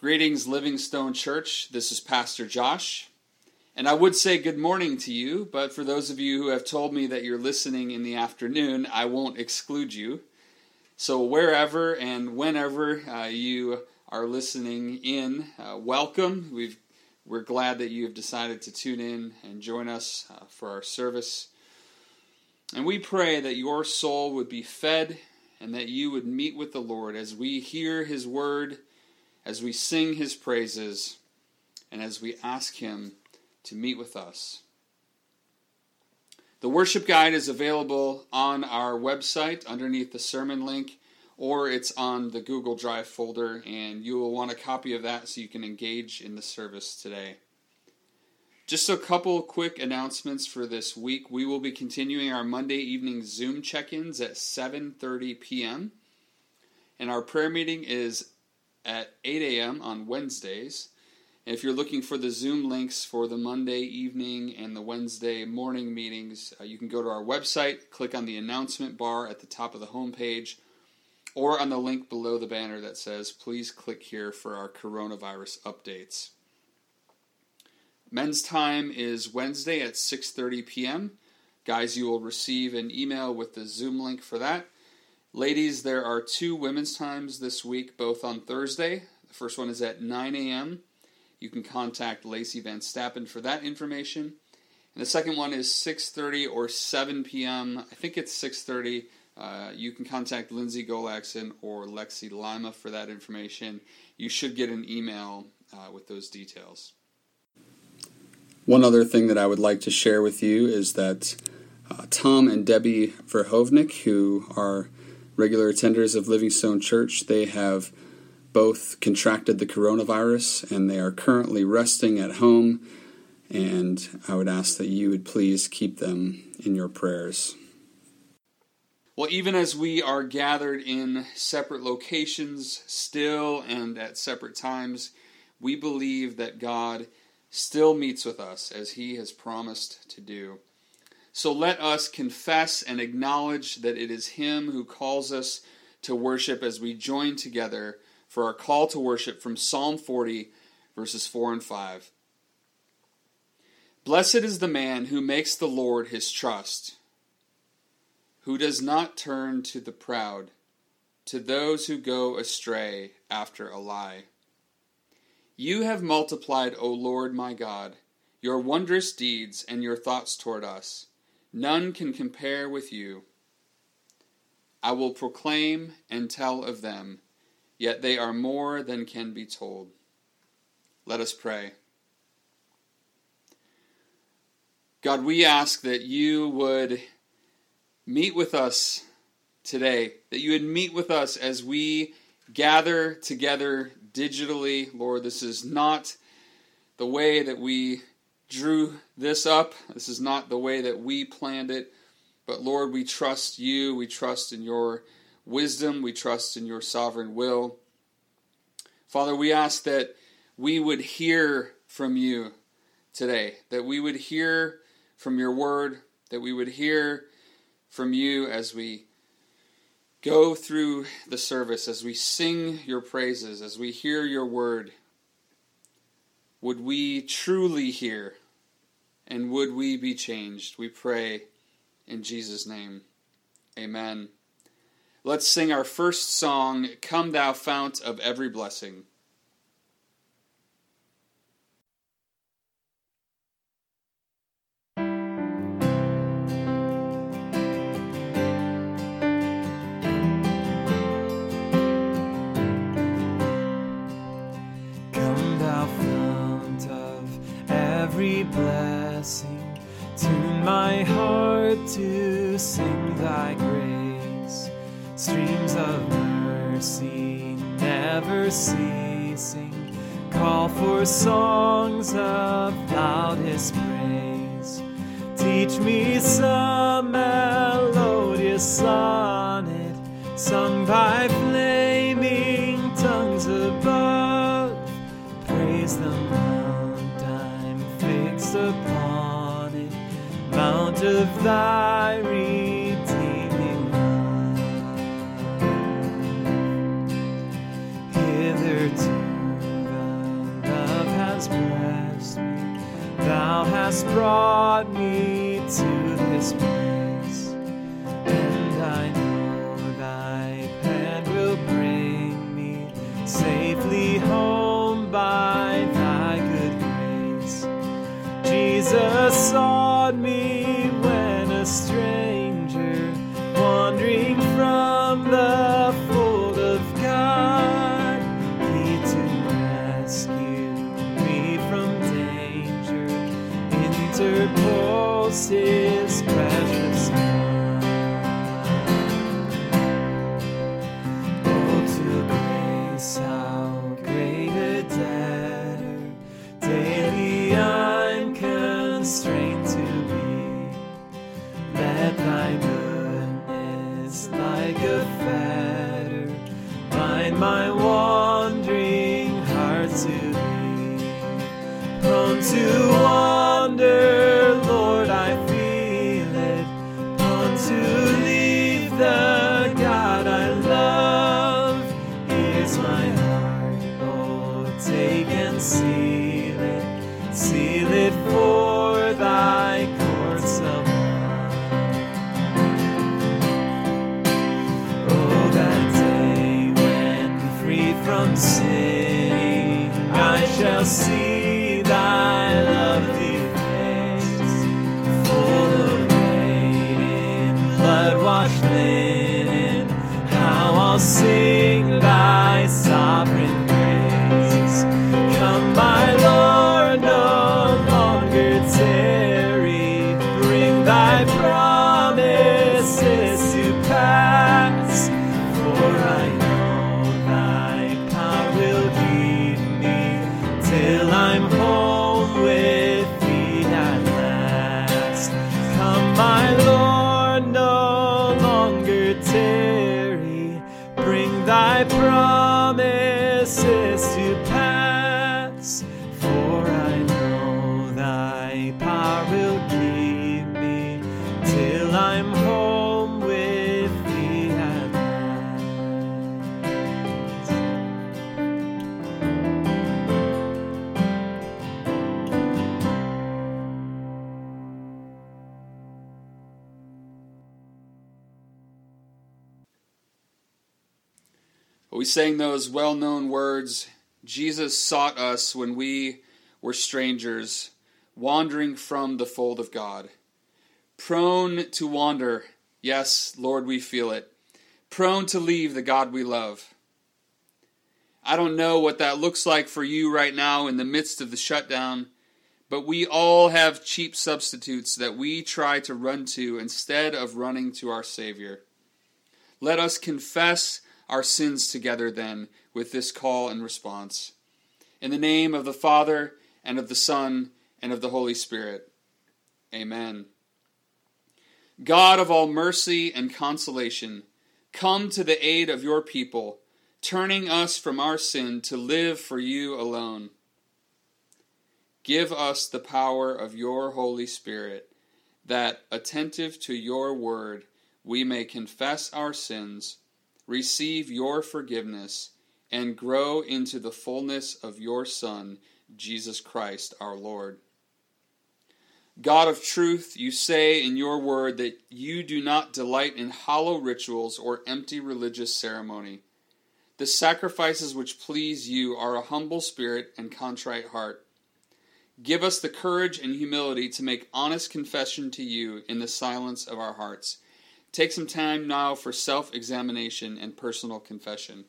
Greetings, Livingstone Church. This is Pastor Josh. And I would say good morning to you, but for those of you who have told me that you're listening in the afternoon, I won't exclude you. So, wherever and whenever uh, you are listening in, uh, welcome. we are glad that you have decided to tune in and join us uh, for our service. And we pray that your soul would be fed and that you would meet with the Lord as we hear His word as we sing his praises and as we ask him to meet with us. The worship guide is available on our website underneath the sermon link, or it's on the Google Drive folder, and you will want a copy of that so you can engage in the service today. Just a couple quick announcements for this week. We will be continuing our Monday evening Zoom check-ins at 7:30 p.m. And our prayer meeting is at 8 a.m. on Wednesdays. If you're looking for the Zoom links for the Monday evening and the Wednesday morning meetings, uh, you can go to our website, click on the announcement bar at the top of the homepage, or on the link below the banner that says, please click here for our coronavirus updates. Men's time is Wednesday at 6:30 p.m. Guys, you will receive an email with the Zoom link for that. Ladies, there are two women's times this week, both on Thursday. The first one is at 9 a.m. You can contact Lacey Van Stappen for that information. And the second one is 6:30 or 7 p.m. I think it's 6:30. Uh, you can contact Lindsay Golackson or Lexi Lima for that information. You should get an email uh, with those details. One other thing that I would like to share with you is that uh, Tom and Debbie Verhovnik, who are regular attenders of Livingstone Church, they have both contracted the coronavirus and they are currently resting at home. And I would ask that you would please keep them in your prayers. Well, even as we are gathered in separate locations still and at separate times, we believe that God still meets with us as He has promised to do. So let us confess and acknowledge that it is Him who calls us to worship as we join together for our call to worship from Psalm 40, verses 4 and 5. Blessed is the man who makes the Lord his trust, who does not turn to the proud, to those who go astray after a lie. You have multiplied, O Lord my God, your wondrous deeds and your thoughts toward us. None can compare with you. I will proclaim and tell of them, yet they are more than can be told. Let us pray. God, we ask that you would meet with us today, that you would meet with us as we gather together digitally. Lord, this is not the way that we drew this up. This is not the way that we planned it. But Lord, we trust you. We trust in your wisdom. We trust in your sovereign will. Father, we ask that we would hear from you today, that we would hear from your word, that we would hear from you as we go through the service, as we sing your praises, as we hear your word would we truly hear and would we be changed? We pray in Jesus' name. Amen. Let's sing our first song, Come Thou Fount of Every Blessing. My heart to sing thy grace, streams of mercy never ceasing, call for songs of loudest praise. Teach me some melodious sonnet sung by thy redeeming love. Hitherto hast blessed me. Thou hast brought me to this place, and I know thy hand will bring me safely home by thy good grace. Jesus sought você. We sang those well known words Jesus sought us when we were strangers, wandering from the fold of God. Prone to wander, yes, Lord, we feel it. Prone to leave the God we love. I don't know what that looks like for you right now in the midst of the shutdown, but we all have cheap substitutes that we try to run to instead of running to our Savior. Let us confess our sins together then with this call and response. In the name of the Father, and of the Son, and of the Holy Spirit. Amen. God of all mercy and consolation, come to the aid of your people, turning us from our sin to live for you alone. Give us the power of your Holy Spirit, that, attentive to your word, we may confess our sins, receive your forgiveness, and grow into the fullness of your Son, Jesus Christ our Lord. God of truth, you say in your word that you do not delight in hollow rituals or empty religious ceremony. The sacrifices which please you are a humble spirit and contrite heart. Give us the courage and humility to make honest confession to you in the silence of our hearts. Take some time now for self examination and personal confession.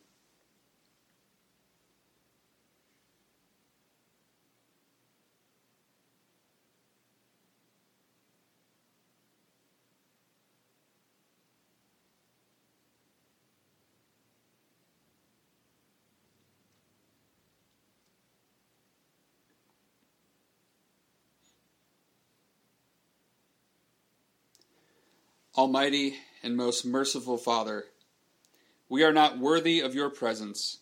Almighty and most merciful Father, we are not worthy of your presence,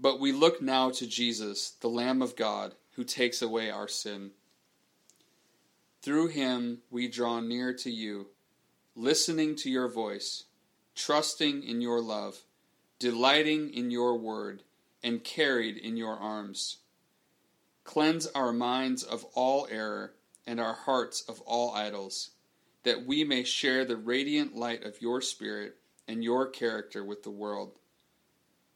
but we look now to Jesus, the Lamb of God, who takes away our sin. Through him we draw near to you, listening to your voice, trusting in your love, delighting in your word, and carried in your arms. Cleanse our minds of all error and our hearts of all idols, that we may share the radiant light of your Spirit and your character with the world.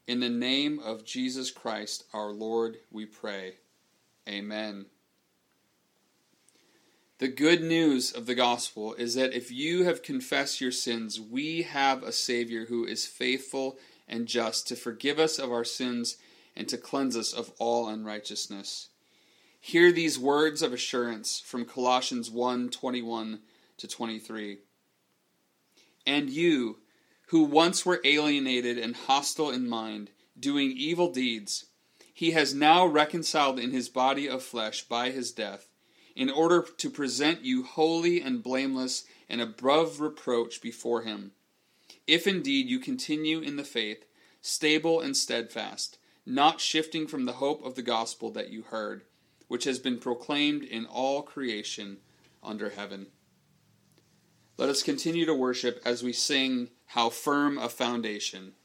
In the name of Jesus Christ our Lord, we pray. Amen. The good news of the gospel is that if you have confessed your sins, we have a Savior who is faithful and just to forgive us of our sins and to cleanse us of all unrighteousness. Hear these words of assurance from Colossians 1 21 to 23. And you, who once were alienated and hostile in mind, doing evil deeds, he has now reconciled in his body of flesh by his death, in order to present you holy and blameless and above reproach before him. If indeed you continue in the faith, stable and steadfast, not shifting from the hope of the gospel that you heard, which has been proclaimed in all creation under heaven. Let us continue to worship as we sing How Firm a Foundation.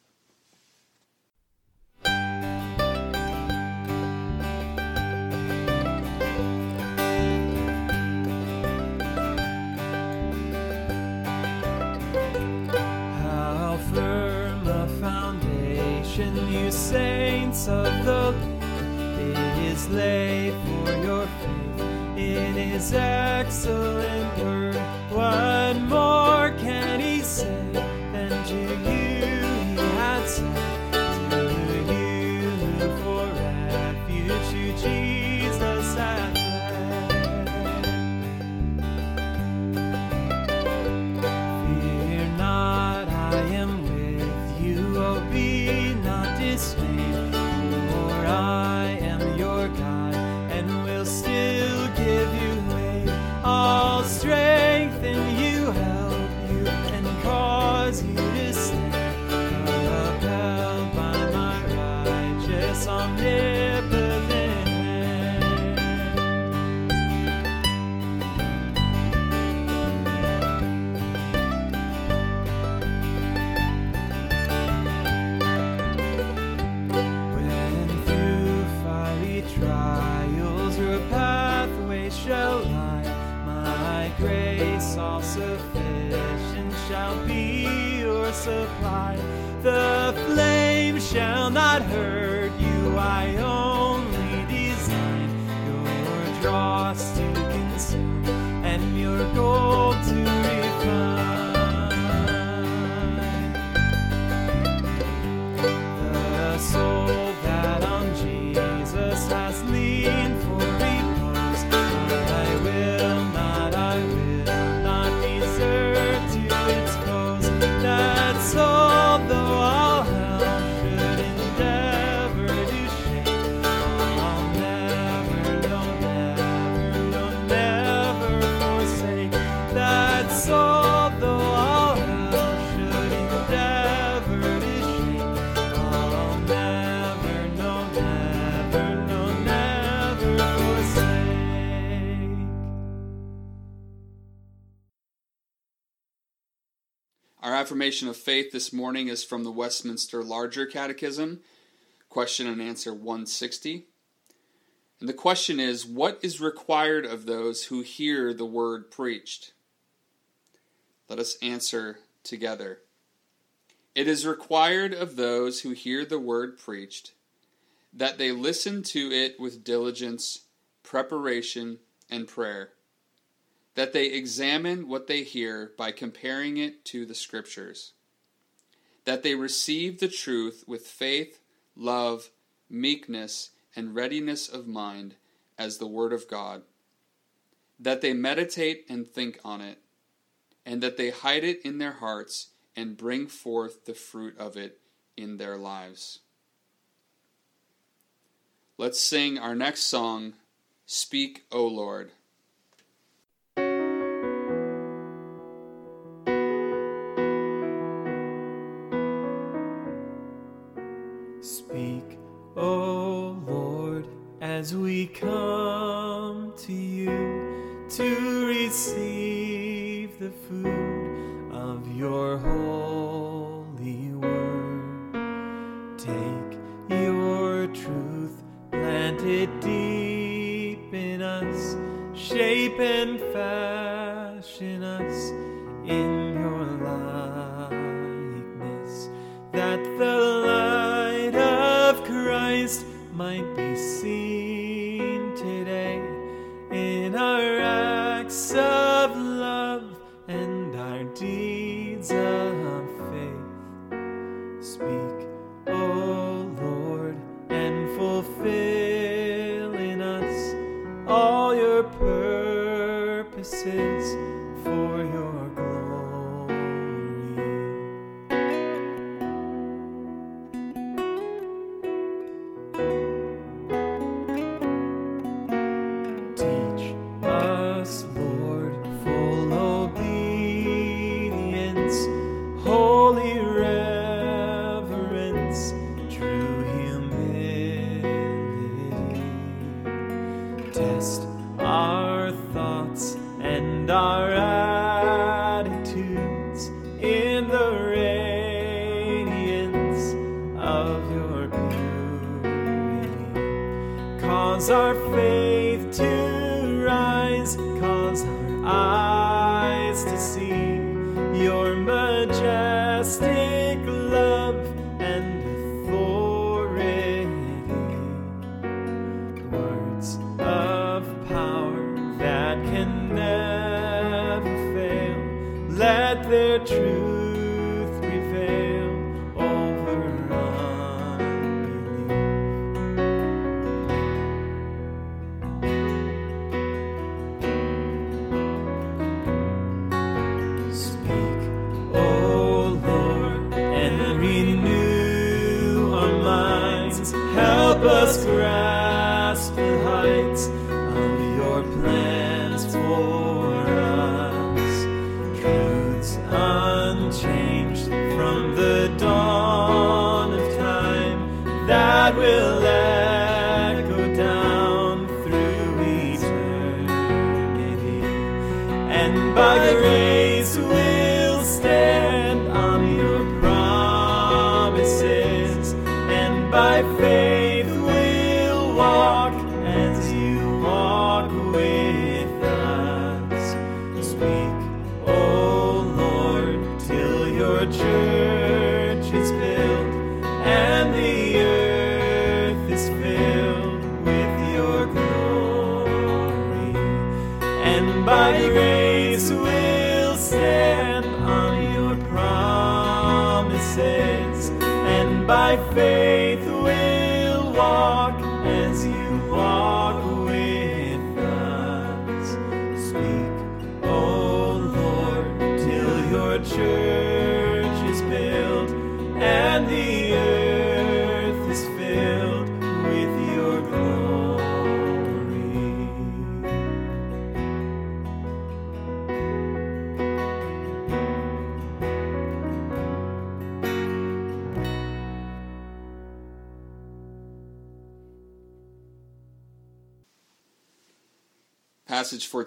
Affirmation of faith this morning is from the Westminster Larger Catechism, question and answer 160. And the question is What is required of those who hear the word preached? Let us answer together. It is required of those who hear the word preached that they listen to it with diligence, preparation, and prayer that they examine what they hear by comparing it to the Scriptures, that they receive the truth with faith, love, meekness, and readiness of mind as the Word of God, that they meditate and think on it, and that they hide it in their hearts and bring forth the fruit of it in their lives. Let's sing our next song, Speak, O Lord. As we come to you to receive the food of your holy word. Take your truth, plant it deep in us, shape and fashion us in Us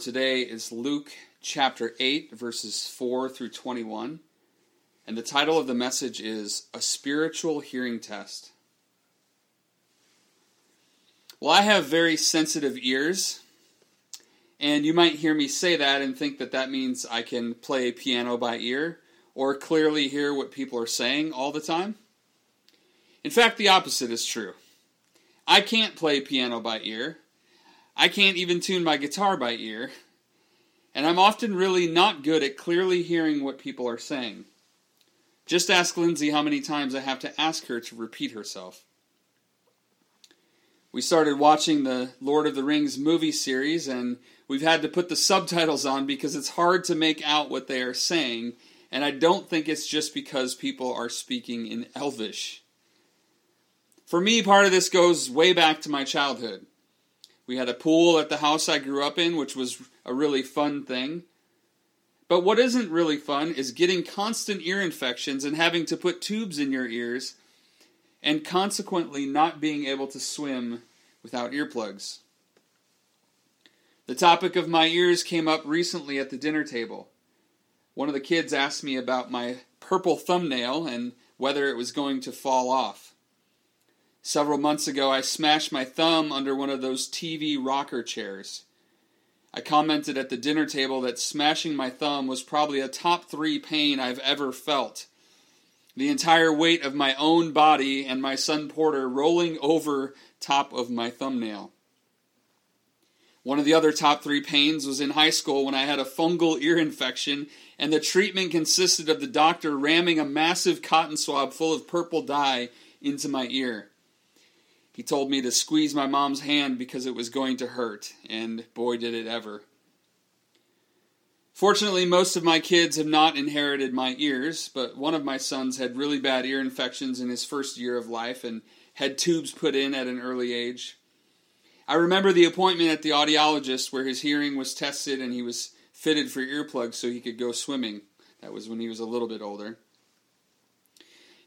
today is Luke chapter 8, verses 4 through 21. And the title of the message is A Spiritual Hearing Test. Well, I have very sensitive ears, and you might hear me say that and think that that means I can play piano by ear or clearly hear what people are saying all the time. In fact, the opposite is true. I can't play piano by ear. I can't even tune my guitar by ear, and I'm often really not good at clearly hearing what people are saying. Just ask Lindsay how many times I have to ask her to repeat herself. We started watching the Lord of the Rings movie series, and we've had to put the subtitles on because it's hard to make out what they are saying, and I don't think it's just because people are speaking in Elvish. For me, part of this goes way back to my childhood. We had a pool at the house I grew up in, which was a really fun thing. But what isn't really fun is getting constant ear infections and having to put tubes in your ears, and consequently not being able to swim without earplugs. The topic of my ears came up recently at the dinner table. One of the kids asked me about my purple thumbnail and whether it was going to fall off. Several months ago, I smashed my thumb under one of those TV rocker chairs. I commented at the dinner table that smashing my thumb was probably a top three pain I've ever felt. The entire weight of my own body and my son Porter rolling over top of my thumbnail. One of the other top three pains was in high school when I had a fungal ear infection, and the treatment consisted of the doctor ramming a massive cotton swab full of purple dye into my ear. He told me to squeeze my mom's hand because it was going to hurt, and boy, did it ever. Fortunately, most of my kids have not inherited my ears, but one of my sons had really bad ear infections in his first year of life and had tubes put in at an early age. I remember the appointment at the audiologist where his hearing was tested and he was fitted for earplugs so he could go swimming. That was when he was a little bit older.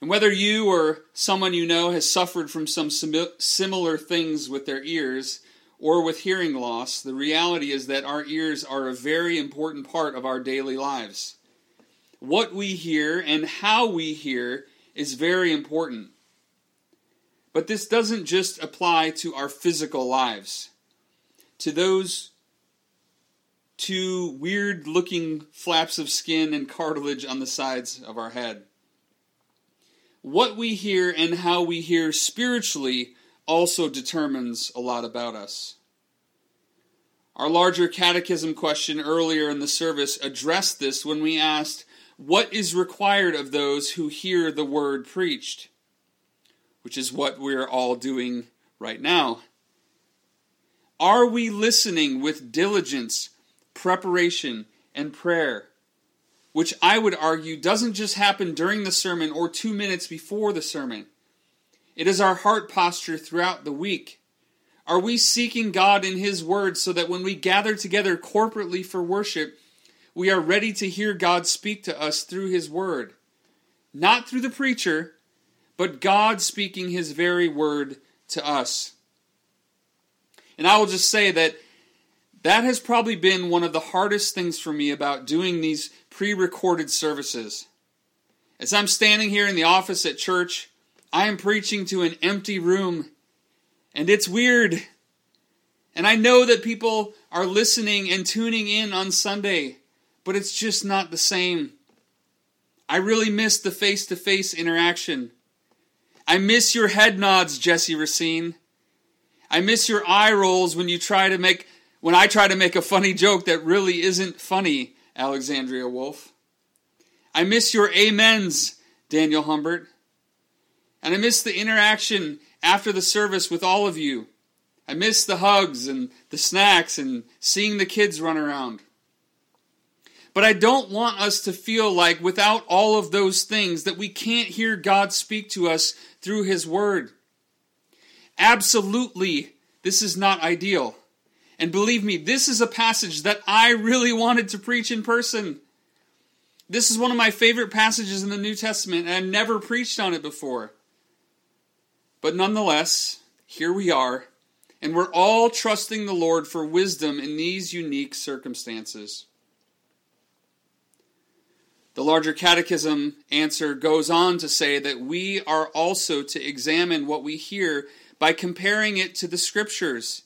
And whether you or someone you know has suffered from some similar things with their ears or with hearing loss, the reality is that our ears are a very important part of our daily lives. What we hear and how we hear is very important. But this doesn't just apply to our physical lives. To those two weird looking flaps of skin and cartilage on the sides of our head what we hear and how we hear spiritually also determines a lot about us. Our larger catechism question earlier in the service addressed this when we asked, What is required of those who hear the word preached? Which is what we're all doing right now. Are we listening with diligence, preparation, and prayer? Which I would argue doesn't just happen during the sermon or two minutes before the sermon. It is our heart posture throughout the week. Are we seeking God in His Word so that when we gather together corporately for worship, we are ready to hear God speak to us through His Word? Not through the preacher, but God speaking His very Word to us. And I will just say that that has probably been one of the hardest things for me about doing these pre recorded services. As I'm standing here in the office at church, I am preaching to an empty room, and it's weird. And I know that people are listening and tuning in on Sunday, but it's just not the same. I really miss the face to face interaction. I miss your head nods, Jesse Racine. I miss your eye rolls when you try to make when I try to make a funny joke that really isn't funny. Alexandria Wolf. I miss your amens, Daniel Humbert. And I miss the interaction after the service with all of you. I miss the hugs and the snacks and seeing the kids run around. But I don't want us to feel like without all of those things that we can't hear God speak to us through His Word. Absolutely, this is not ideal. And believe me, this is a passage that I really wanted to preach in person. This is one of my favorite passages in the New Testament, and I've never preached on it before. But nonetheless, here we are, and we're all trusting the Lord for wisdom in these unique circumstances. The larger catechism answer goes on to say that we are also to examine what we hear by comparing it to the scriptures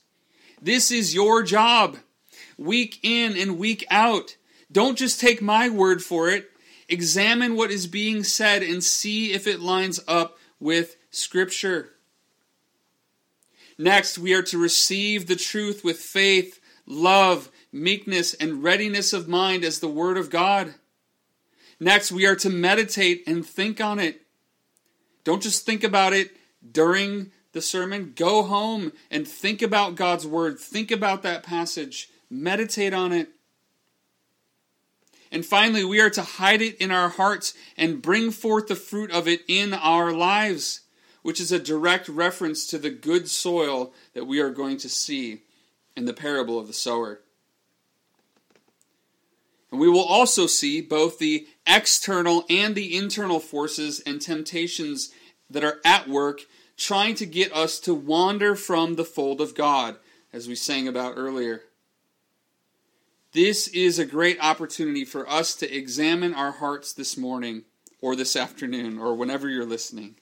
this is your job, week in and week out. Don't just take my word for it. Examine what is being said and see if it lines up with Scripture. Next, we are to receive the truth with faith, love, meekness, and readiness of mind as the Word of God. Next, we are to meditate and think on it. Don't just think about it during the sermon, go home and think about God's word. Think about that passage. Meditate on it. And finally, we are to hide it in our hearts and bring forth the fruit of it in our lives, which is a direct reference to the good soil that we are going to see in the parable of the sower. And we will also see both the external and the internal forces and temptations that are at work trying to get us to wander from the fold of God, as we sang about earlier. This is a great opportunity for us to examine our hearts this morning, or this afternoon, or whenever you're listening.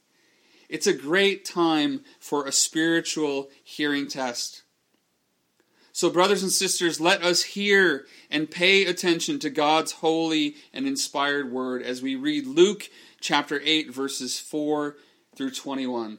It's a great time for a spiritual hearing test. So, brothers and sisters, let us hear and pay attention to God's holy and inspired word as we read Luke chapter 8, verses 4 through 21.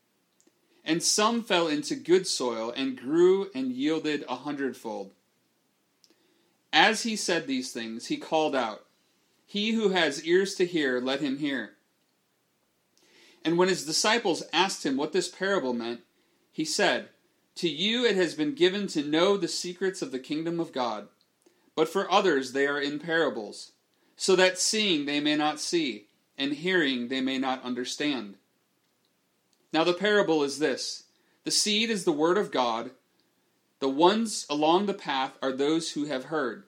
And some fell into good soil, and grew and yielded a hundredfold. As he said these things, he called out, He who has ears to hear, let him hear. And when his disciples asked him what this parable meant, he said, To you it has been given to know the secrets of the kingdom of God, but for others they are in parables, so that seeing they may not see, and hearing they may not understand. Now the parable is this The seed is the word of God, the ones along the path are those who have heard.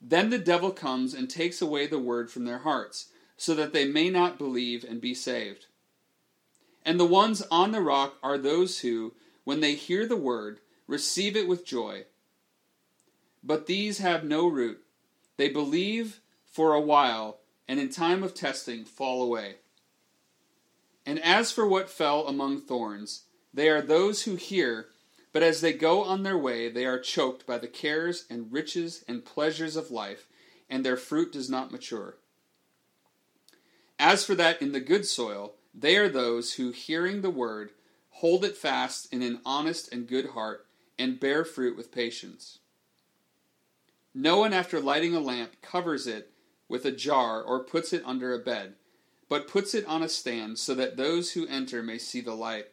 Then the devil comes and takes away the word from their hearts, so that they may not believe and be saved. And the ones on the rock are those who, when they hear the word, receive it with joy. But these have no root. They believe for a while, and in time of testing fall away. And as for what fell among thorns, they are those who hear, but as they go on their way, they are choked by the cares and riches and pleasures of life, and their fruit does not mature. As for that in the good soil, they are those who, hearing the word, hold it fast in an honest and good heart, and bear fruit with patience. No one, after lighting a lamp, covers it with a jar or puts it under a bed, but puts it on a stand so that those who enter may see the light.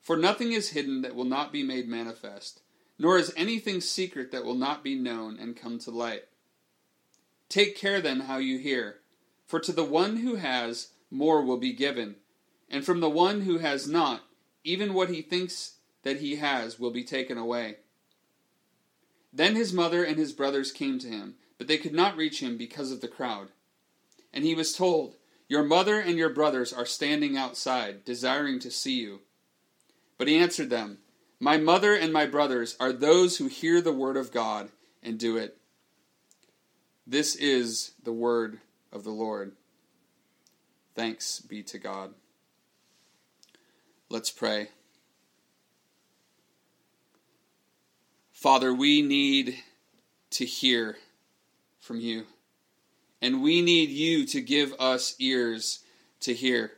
For nothing is hidden that will not be made manifest, nor is anything secret that will not be known and come to light. Take care then how you hear, for to the one who has, more will be given, and from the one who has not, even what he thinks that he has will be taken away. Then his mother and his brothers came to him, but they could not reach him because of the crowd. And he was told, Your mother and your brothers are standing outside, desiring to see you. But he answered them, My mother and my brothers are those who hear the word of God and do it. This is the word of the Lord. Thanks be to God. Let's pray. Father, we need to hear from you, and we need you to give us ears to hear.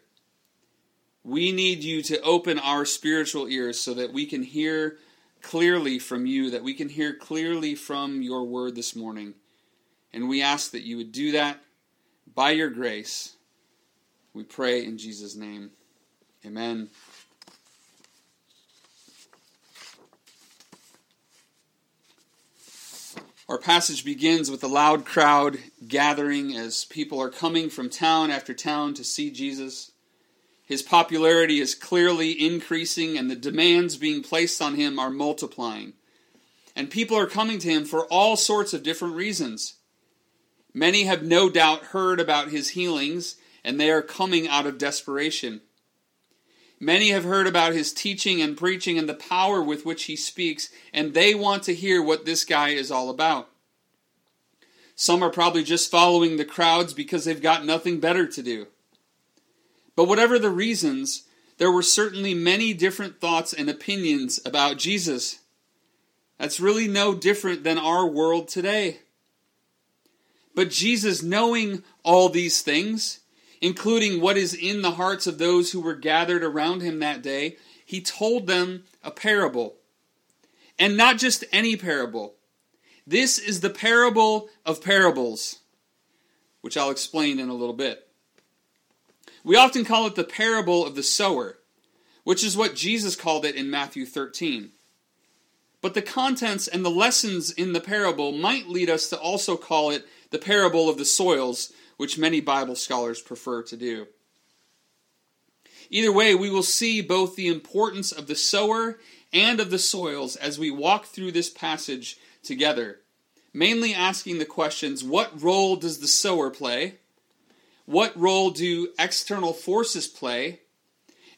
We need you to open our spiritual ears so that we can hear clearly from you, that we can hear clearly from your word this morning. And we ask that you would do that by your grace. We pray in Jesus' name. Amen. Our passage begins with a loud crowd gathering as people are coming from town after town to see Jesus. His popularity is clearly increasing, and the demands being placed on him are multiplying. And people are coming to him for all sorts of different reasons. Many have no doubt heard about his healings, and they are coming out of desperation. Many have heard about his teaching and preaching and the power with which he speaks, and they want to hear what this guy is all about. Some are probably just following the crowds because they've got nothing better to do. But whatever the reasons, there were certainly many different thoughts and opinions about Jesus. That's really no different than our world today. But Jesus, knowing all these things, including what is in the hearts of those who were gathered around him that day, he told them a parable. And not just any parable. This is the parable of parables, which I'll explain in a little bit. We often call it the parable of the sower, which is what Jesus called it in Matthew 13. But the contents and the lessons in the parable might lead us to also call it the parable of the soils, which many Bible scholars prefer to do. Either way, we will see both the importance of the sower and of the soils as we walk through this passage together, mainly asking the questions what role does the sower play? What role do external forces play?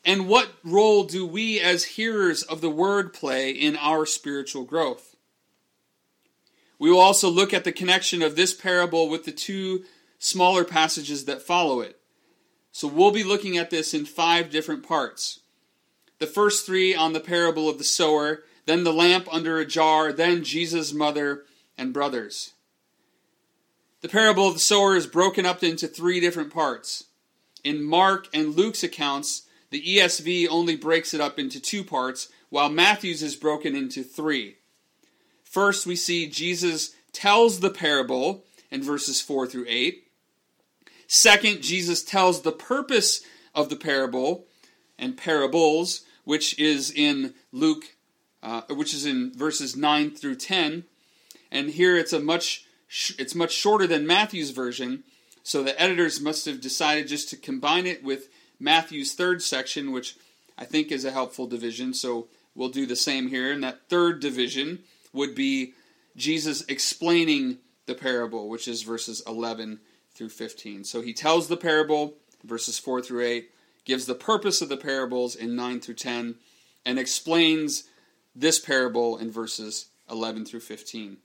And what role do we as hearers of the word play in our spiritual growth? We will also look at the connection of this parable with the two smaller passages that follow it. So we'll be looking at this in five different parts. The first three on the parable of the sower, then the lamp under a jar, then Jesus' mother and brothers. The parable of the sower is broken up into three different parts. In Mark and Luke's accounts, the ESV only breaks it up into two parts, while Matthew's is broken into three. First, we see Jesus tells the parable in verses 4 through 8. Second, Jesus tells the purpose of the parable and parables, which is in Luke, uh, which is in verses 9 through 10. And here it's a much it's much shorter than Matthew's version, so the editors must have decided just to combine it with Matthew's third section, which I think is a helpful division. So we'll do the same here. And that third division would be Jesus explaining the parable, which is verses 11 through 15. So he tells the parable, verses 4 through 8, gives the purpose of the parables in 9 through 10, and explains this parable in verses 11 through 15.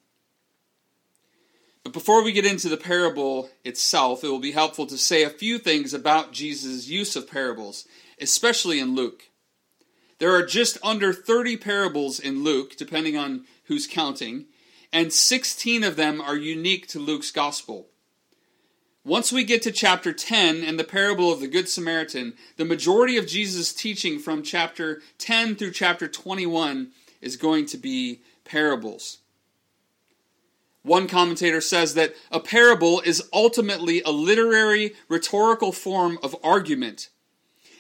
But before we get into the parable itself, it will be helpful to say a few things about Jesus' use of parables, especially in Luke. There are just under 30 parables in Luke, depending on who's counting, and 16 of them are unique to Luke's gospel. Once we get to chapter 10 and the parable of the Good Samaritan, the majority of Jesus' teaching from chapter 10 through chapter 21 is going to be parables. One commentator says that a parable is ultimately a literary, rhetorical form of argument.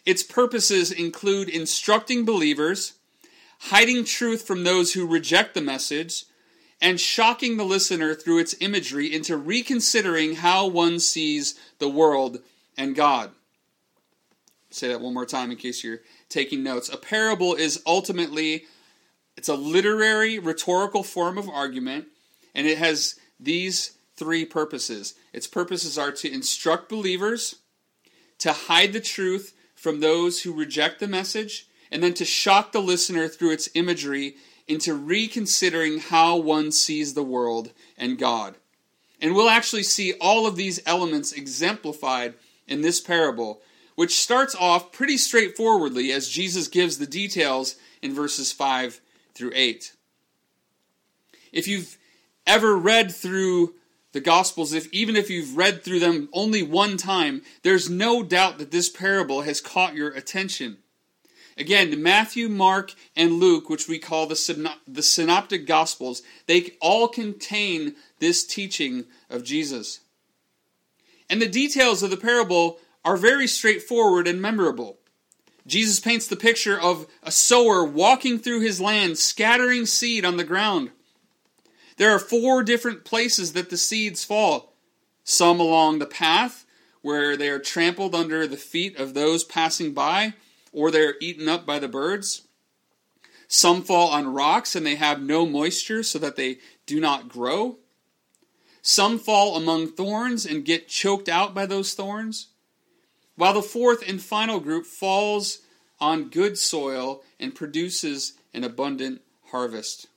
Its purposes include instructing believers, hiding truth from those who reject the message, and shocking the listener through its imagery into reconsidering how one sees the world and God. say that one more time in case you're taking notes. A parable is ultimately it's a literary rhetorical form of argument and it has these three purposes. Its purposes are to instruct believers, to hide the truth from those who reject the message, and then to shock the listener through its imagery into reconsidering how one sees the world and God. And we'll actually see all of these elements exemplified in this parable, which starts off pretty straightforwardly as Jesus gives the details in verses 5 through 8. If you've ever read through the Gospels, if even if you've read through them only one time, there's no doubt that this parable has caught your attention. Again, Matthew, Mark, and Luke, which we call the, the Synoptic Gospels, they all contain this teaching of Jesus. And the details of the parable are very straightforward and memorable. Jesus paints the picture of a sower walking through his land, scattering seed on the ground. There are four different places that the seeds fall some along the path, where they are trampled under the feet of those passing by, or they are eaten up by the birds. Some fall on rocks and they have no moisture so that they do not grow. Some fall among thorns and get choked out by those thorns. While the fourth and final group falls on good soil and produces an abundant harvest.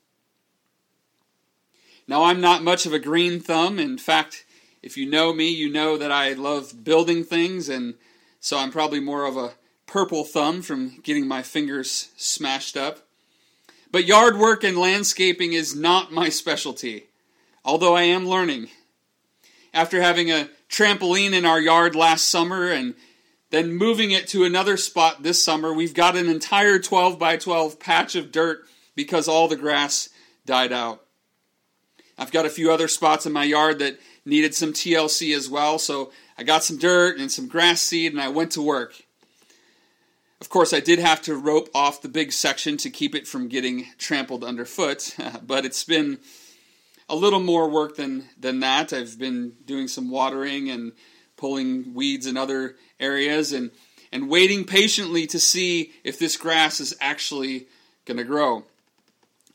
Now, I'm not much of a green thumb. In fact, if you know me, you know that I love building things, and so I'm probably more of a purple thumb from getting my fingers smashed up. But yard work and landscaping is not my specialty, although I am learning. After having a trampoline in our yard last summer and then moving it to another spot this summer, we've got an entire 12 by 12 patch of dirt because all the grass died out. I've got a few other spots in my yard that needed some TLC as well, so I got some dirt and some grass seed and I went to work. Of course, I did have to rope off the big section to keep it from getting trampled underfoot, but it's been a little more work than, than that. I've been doing some watering and pulling weeds in other areas and and waiting patiently to see if this grass is actually going to grow.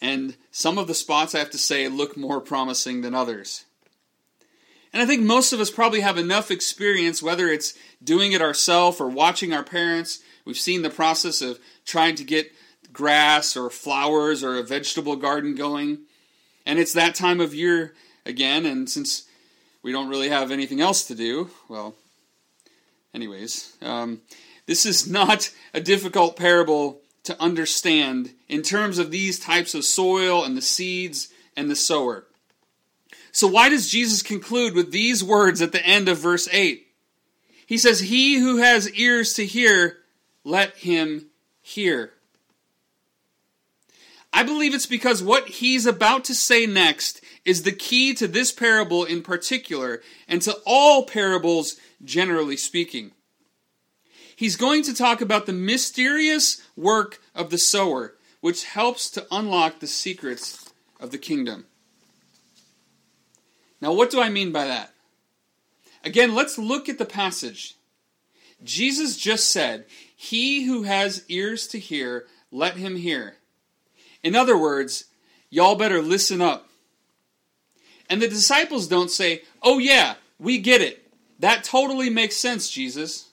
And some of the spots, I have to say, look more promising than others. And I think most of us probably have enough experience, whether it's doing it ourselves or watching our parents. We've seen the process of trying to get grass or flowers or a vegetable garden going. And it's that time of year again, and since we don't really have anything else to do, well, anyways, um, this is not a difficult parable to understand in terms of these types of soil and the seeds and the sower. So, why does Jesus conclude with these words at the end of verse 8? He says, He who has ears to hear, let him hear. I believe it's because what he's about to say next is the key to this parable in particular, and to all parables generally speaking. He's going to talk about the mysterious work of the sower, which helps to unlock the secrets of the kingdom. Now, what do I mean by that? Again, let's look at the passage. Jesus just said, He who has ears to hear, let him hear. In other words, y'all better listen up. And the disciples don't say, Oh, yeah, we get it. That totally makes sense, Jesus.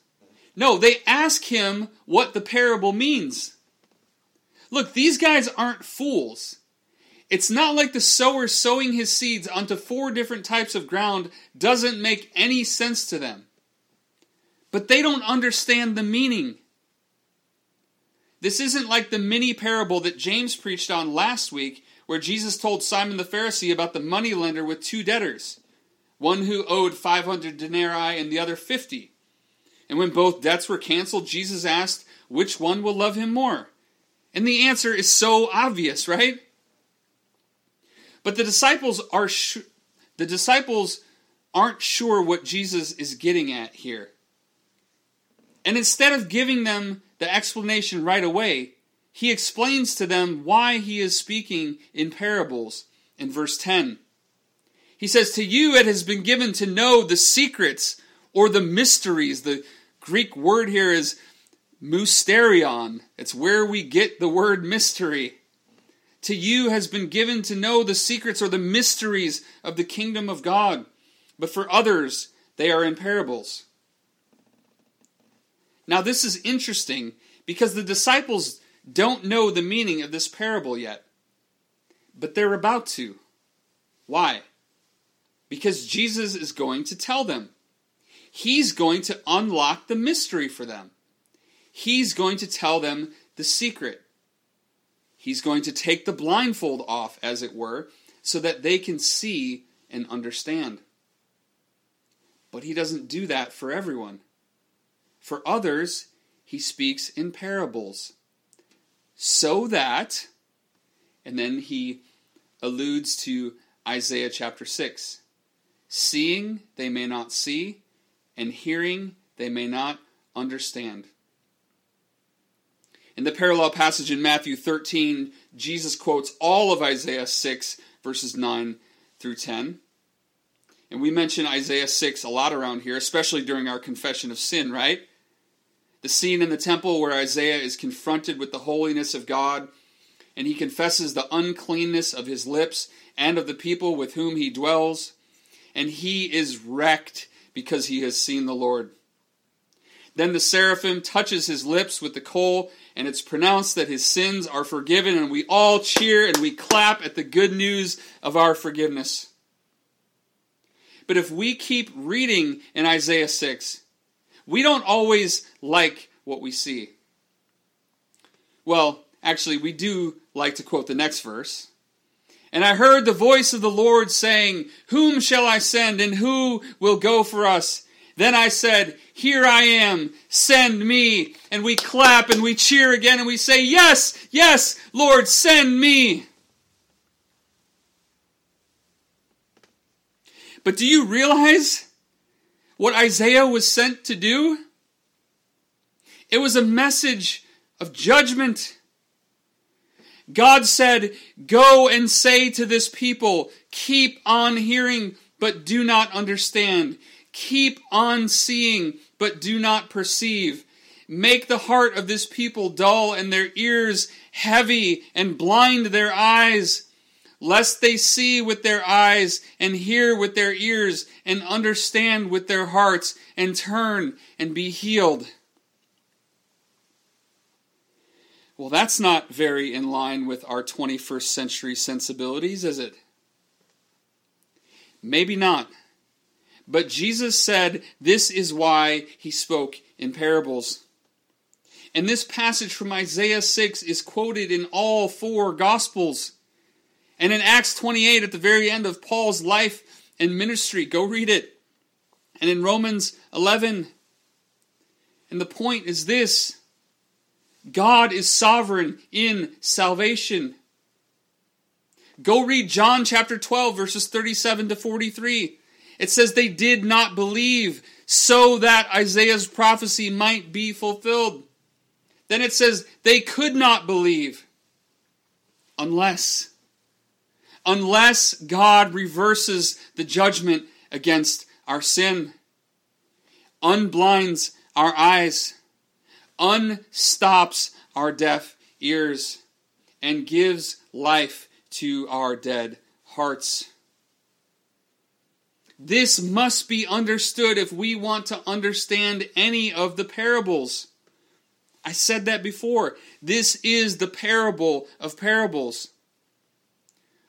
No, they ask him what the parable means. Look, these guys aren't fools. It's not like the sower sowing his seeds onto four different types of ground doesn't make any sense to them. But they don't understand the meaning. This isn't like the mini parable that James preached on last week, where Jesus told Simon the Pharisee about the moneylender with two debtors, one who owed 500 denarii and the other 50. And when both debts were canceled, Jesus asked, Which one will love him more? And the answer is so obvious, right? But the disciples are sh- the disciples aren't sure what Jesus is getting at here. And instead of giving them the explanation right away, he explains to them why he is speaking in parables in verse 10. He says, To you it has been given to know the secrets or the mysteries. The Greek word here is mysterion. It's where we get the word mystery. To you has been given to know the secrets or the mysteries of the kingdom of God, but for others they are in parables. Now, this is interesting because the disciples don't know the meaning of this parable yet, but they're about to. Why? Because Jesus is going to tell them. He's going to unlock the mystery for them. He's going to tell them the secret. He's going to take the blindfold off, as it were, so that they can see and understand. But he doesn't do that for everyone. For others, he speaks in parables. So that, and then he alludes to Isaiah chapter 6 seeing they may not see, and hearing they may not understand. In the parallel passage in Matthew 13, Jesus quotes all of Isaiah 6, verses 9 through 10. And we mention Isaiah 6 a lot around here, especially during our confession of sin, right? The scene in the temple where Isaiah is confronted with the holiness of God and he confesses the uncleanness of his lips and of the people with whom he dwells, and he is wrecked because he has seen the Lord. Then the seraphim touches his lips with the coal, and it's pronounced that his sins are forgiven, and we all cheer and we clap at the good news of our forgiveness. But if we keep reading in Isaiah 6, we don't always like what we see. Well, actually, we do like to quote the next verse. And I heard the voice of the Lord saying, Whom shall I send, and who will go for us? Then I said, Here I am, send me. And we clap and we cheer again and we say, Yes, yes, Lord, send me. But do you realize what Isaiah was sent to do? It was a message of judgment. God said, Go and say to this people, Keep on hearing, but do not understand. Keep on seeing, but do not perceive. Make the heart of this people dull and their ears heavy and blind their eyes, lest they see with their eyes and hear with their ears and understand with their hearts and turn and be healed. Well, that's not very in line with our 21st century sensibilities, is it? Maybe not. But Jesus said this is why he spoke in parables. And this passage from Isaiah 6 is quoted in all four Gospels. And in Acts 28, at the very end of Paul's life and ministry, go read it. And in Romans 11. And the point is this God is sovereign in salvation. Go read John chapter 12, verses 37 to 43. It says they did not believe so that Isaiah's prophecy might be fulfilled. Then it says they could not believe unless unless God reverses the judgment against our sin, unblinds our eyes, unstops our deaf ears, and gives life to our dead hearts. This must be understood if we want to understand any of the parables. I said that before. This is the parable of parables.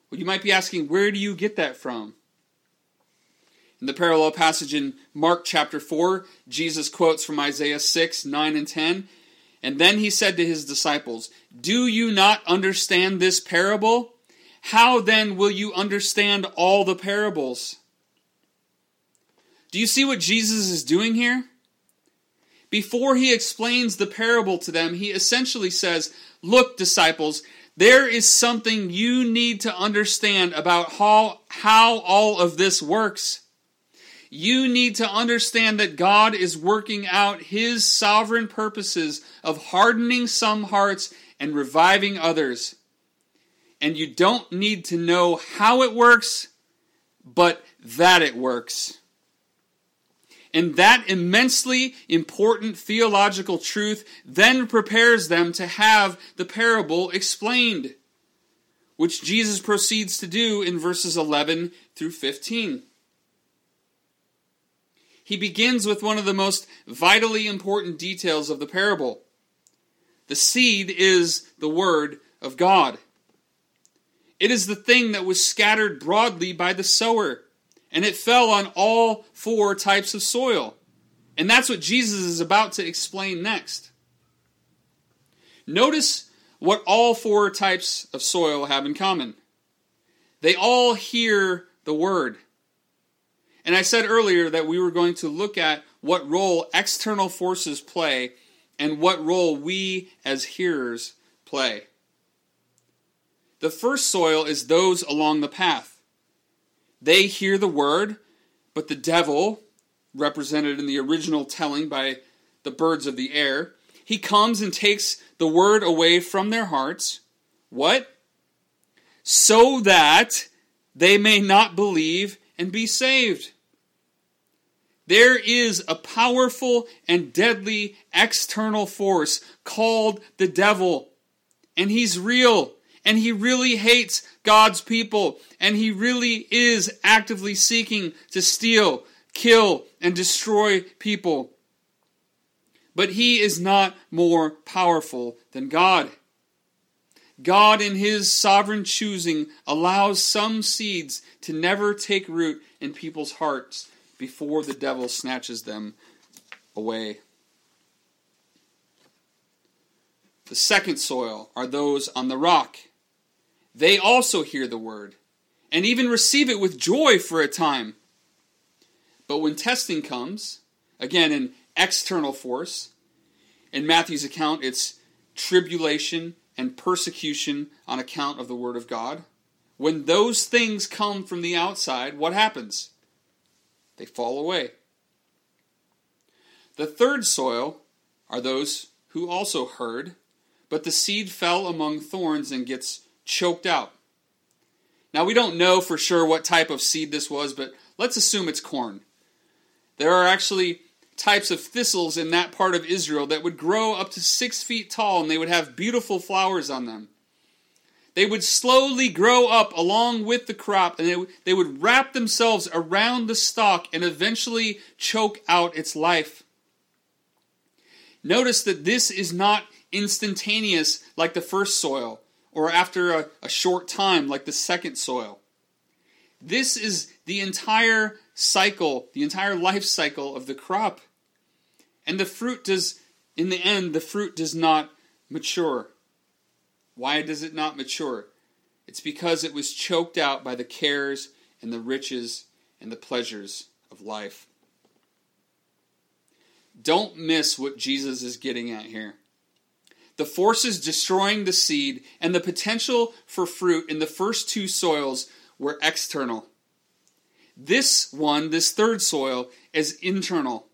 Well, you might be asking, where do you get that from? In the parallel passage in Mark chapter 4, Jesus quotes from Isaiah 6, 9, and 10. And then he said to his disciples, Do you not understand this parable? How then will you understand all the parables? Do you see what Jesus is doing here? Before he explains the parable to them, he essentially says, Look, disciples, there is something you need to understand about how, how all of this works. You need to understand that God is working out his sovereign purposes of hardening some hearts and reviving others. And you don't need to know how it works, but that it works. And that immensely important theological truth then prepares them to have the parable explained, which Jesus proceeds to do in verses 11 through 15. He begins with one of the most vitally important details of the parable. The seed is the Word of God. It is the thing that was scattered broadly by the sower and it fell on all four types of soil. And that's what Jesus is about to explain next. Notice what all four types of soil have in common. They all hear the word. And I said earlier that we were going to look at what role external forces play and what role we as hearers play. The first soil is those along the path. They hear the word, but the devil, represented in the original telling by the birds of the air, he comes and takes the word away from their hearts. What? So that they may not believe and be saved. There is a powerful and deadly external force called the devil, and he's real and he really hates God's people, and he really is actively seeking to steal, kill, and destroy people. But he is not more powerful than God. God, in his sovereign choosing, allows some seeds to never take root in people's hearts before the devil snatches them away. The second soil are those on the rock they also hear the word and even receive it with joy for a time. But when testing comes, again, an external force, in Matthew's account, it's tribulation and persecution on account of the Word of God. When those things come from the outside, what happens? They fall away. The third soil are those who also heard, but the seed fell among thorns and gets choked out. Now, we don't know for sure what type of seed this was, but let's assume it's corn. There are actually types of thistles in that part of Israel that would grow up to six feet tall and they would have beautiful flowers on them. They would slowly grow up along with the crop and they, they would wrap themselves around the stalk and eventually choke out its life. Notice that this is not instantaneous like the first soil or after a, a short time like the second soil. This is the entire cycle, the entire life cycle of the crop. And the fruit does, in the end, the fruit does not mature. Why does it not mature? It's because it was choked out by the cares and the riches and the pleasures of life. Don't miss what Jesus is getting at here. The forces destroying the seed and the potential for fruit in the first two soils were external. This one, this third soil, is internal.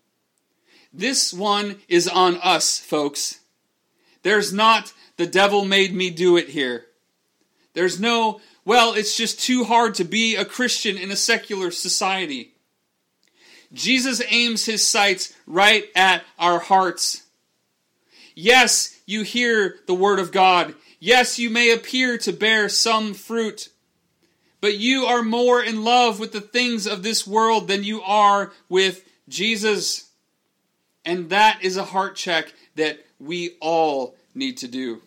This one is on us, folks. There's not the devil made me do it here. There's no, well, it's just too hard to be a Christian in a secular society. Jesus aims his sights right at our hearts. Yes, you hear the word of God. Yes, you may appear to bear some fruit. But you are more in love with the things of this world than you are with Jesus. And that is a heart check that we all need to do.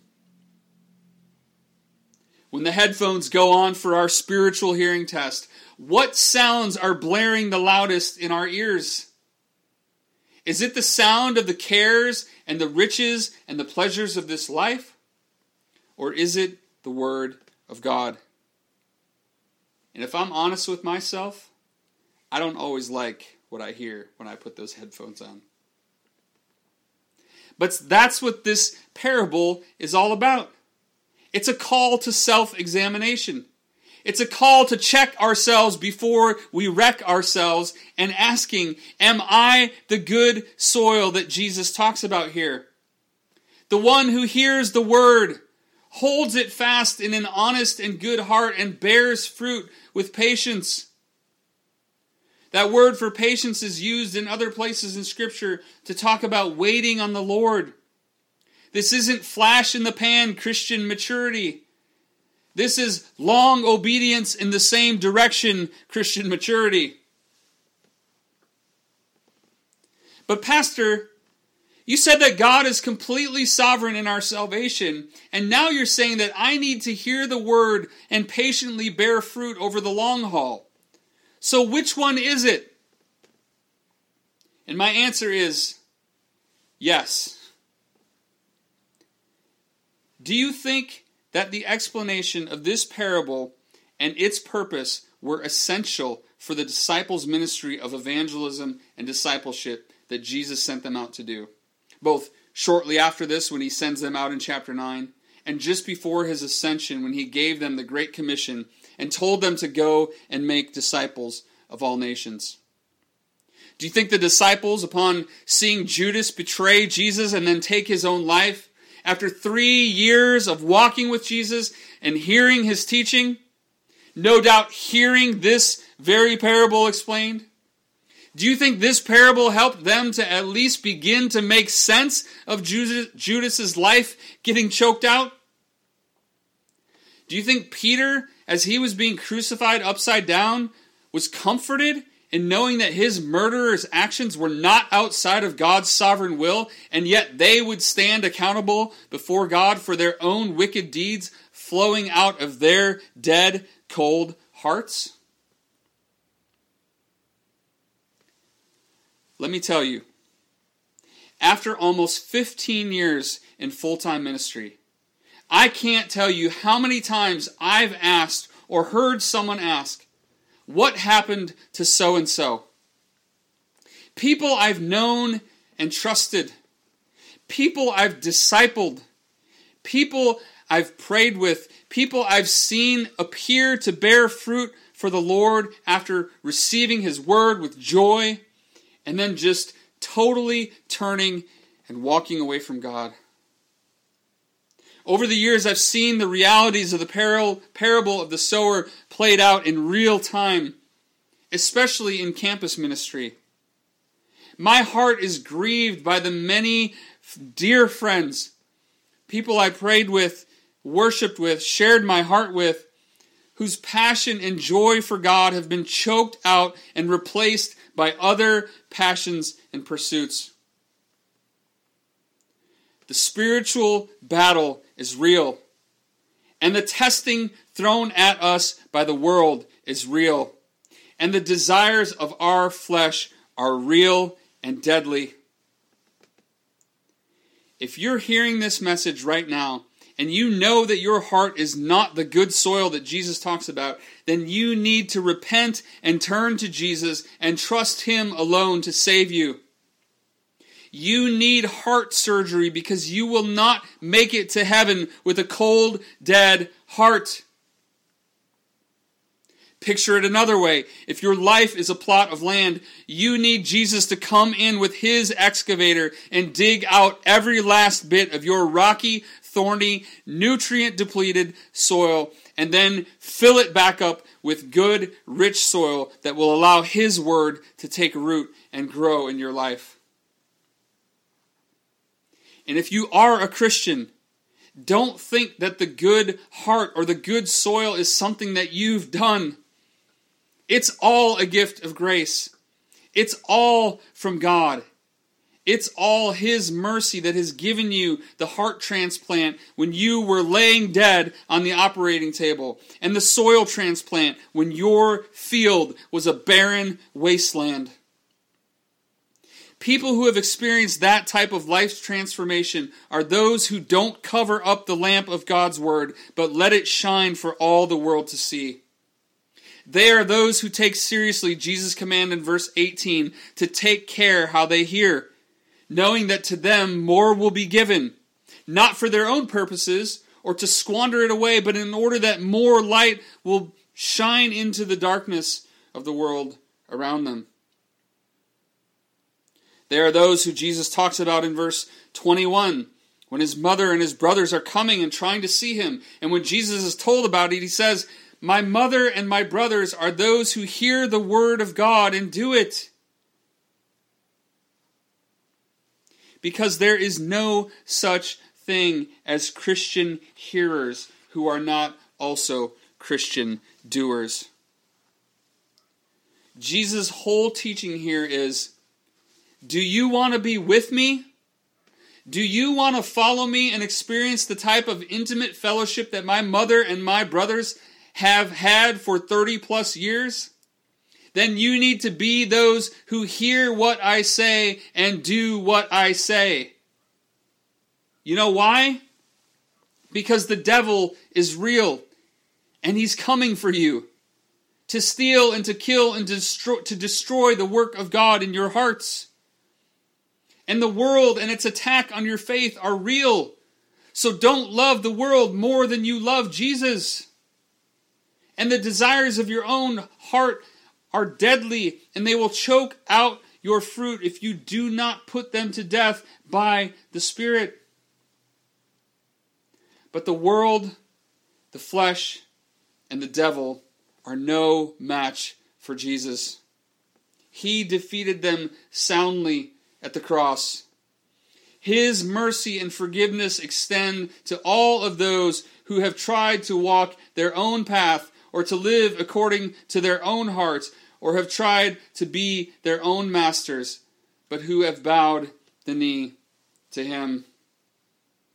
When the headphones go on for our spiritual hearing test, what sounds are blaring the loudest in our ears? Is it the sound of the cares and the riches and the pleasures of this life? Or is it the Word of God? And if I'm honest with myself, I don't always like what I hear when I put those headphones on. But that's what this parable is all about. It's a call to self examination. It's a call to check ourselves before we wreck ourselves and asking, Am I the good soil that Jesus talks about here? The one who hears the word, holds it fast in an honest and good heart, and bears fruit with patience. That word for patience is used in other places in Scripture to talk about waiting on the Lord. This isn't flash in the pan Christian maturity. This is long obedience in the same direction Christian maturity. But, Pastor, you said that God is completely sovereign in our salvation, and now you're saying that I need to hear the word and patiently bear fruit over the long haul. So, which one is it? And my answer is yes. Do you think that the explanation of this parable and its purpose were essential for the disciples' ministry of evangelism and discipleship that Jesus sent them out to do? Both shortly after this, when he sends them out in chapter 9, and just before his ascension, when he gave them the Great Commission and told them to go and make disciples of all nations. Do you think the disciples, upon seeing Judas betray Jesus and then take his own life, after three years of walking with Jesus and hearing his teaching, no doubt hearing this very parable explained, do you think this parable helped them to at least begin to make sense of Judas's life getting choked out? Do you think Peter, as he was being crucified upside down, was comforted in knowing that his murderer's actions were not outside of God's sovereign will, and yet they would stand accountable before God for their own wicked deeds flowing out of their dead, cold hearts? Let me tell you, after almost 15 years in full time ministry, I can't tell you how many times I've asked or heard someone ask, what happened to so and so? People I've known and trusted, people I've discipled, people I've prayed with, people I've seen appear to bear fruit for the Lord after receiving His word with joy, and then just totally turning and walking away from God. Over the years, I've seen the realities of the parable of the sower played out in real time, especially in campus ministry. My heart is grieved by the many dear friends, people I prayed with, worshiped with, shared my heart with, whose passion and joy for God have been choked out and replaced by other passions and pursuits. The spiritual battle is real, and the testing thrown at us by the world is real, and the desires of our flesh are real and deadly. If you're hearing this message right now, and you know that your heart is not the good soil that Jesus talks about, then you need to repent and turn to Jesus and trust Him alone to save you. You need heart surgery because you will not make it to heaven with a cold, dead heart. Picture it another way. If your life is a plot of land, you need Jesus to come in with his excavator and dig out every last bit of your rocky, thorny, nutrient depleted soil and then fill it back up with good, rich soil that will allow his word to take root and grow in your life. And if you are a Christian, don't think that the good heart or the good soil is something that you've done. It's all a gift of grace. It's all from God. It's all His mercy that has given you the heart transplant when you were laying dead on the operating table, and the soil transplant when your field was a barren wasteland. People who have experienced that type of life transformation are those who don't cover up the lamp of God's Word, but let it shine for all the world to see. They are those who take seriously Jesus' command in verse 18 to take care how they hear, knowing that to them more will be given, not for their own purposes or to squander it away, but in order that more light will shine into the darkness of the world around them. There are those who Jesus talks about in verse 21 when his mother and his brothers are coming and trying to see him. And when Jesus is told about it, he says, My mother and my brothers are those who hear the word of God and do it. Because there is no such thing as Christian hearers who are not also Christian doers. Jesus' whole teaching here is do you want to be with me? Do you want to follow me and experience the type of intimate fellowship that my mother and my brothers have had for 30 plus years? Then you need to be those who hear what I say and do what I say. You know why? Because the devil is real and he's coming for you to steal and to kill and to destroy, to destroy the work of God in your hearts and the world and its attack on your faith are real. So don't love the world more than you love Jesus. And the desires of your own heart are deadly, and they will choke out your fruit if you do not put them to death by the Spirit. But the world, the flesh, and the devil are no match for Jesus. He defeated them soundly at the cross. His mercy and forgiveness extend to all of those who have tried to walk their own path or to live according to their own hearts or have tried to be their own masters, but who have bowed the knee to him.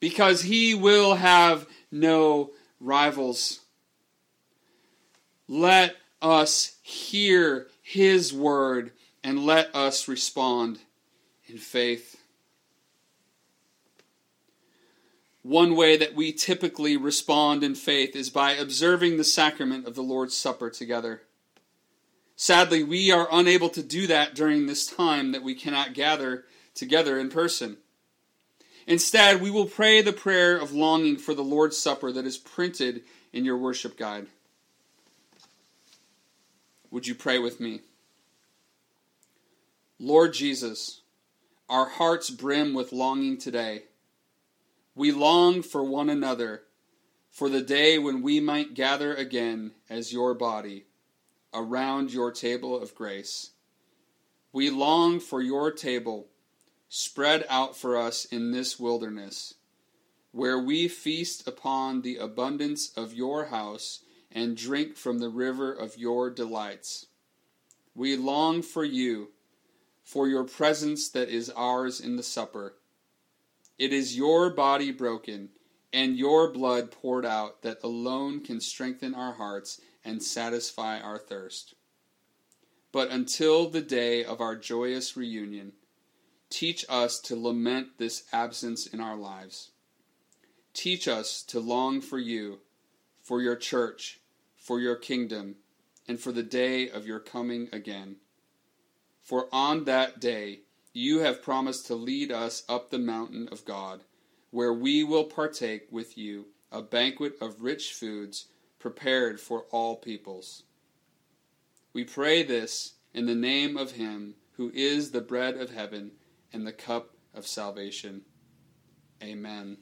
Because he will have no rivals. Let us hear his word and let us respond in faith. One way that we typically respond in faith is by observing the sacrament of the Lord's Supper together. Sadly, we are unable to do that during this time that we cannot gather together in person. Instead, we will pray the prayer of longing for the Lord's Supper that is printed in your worship guide. Would you pray with me? Lord Jesus, our hearts brim with longing today. We long for one another, for the day when we might gather again as your body around your table of grace. We long for your table spread out for us in this wilderness, where we feast upon the abundance of your house and drink from the river of your delights. We long for you, for your presence that is ours in the supper. It is your body broken and your blood poured out that alone can strengthen our hearts and satisfy our thirst. But until the day of our joyous reunion, teach us to lament this absence in our lives. Teach us to long for you, for your church, for your kingdom, and for the day of your coming again. For on that day you have promised to lead us up the mountain of God, where we will partake with you a banquet of rich foods prepared for all peoples. We pray this in the name of Him who is the bread of heaven and the cup of salvation. Amen.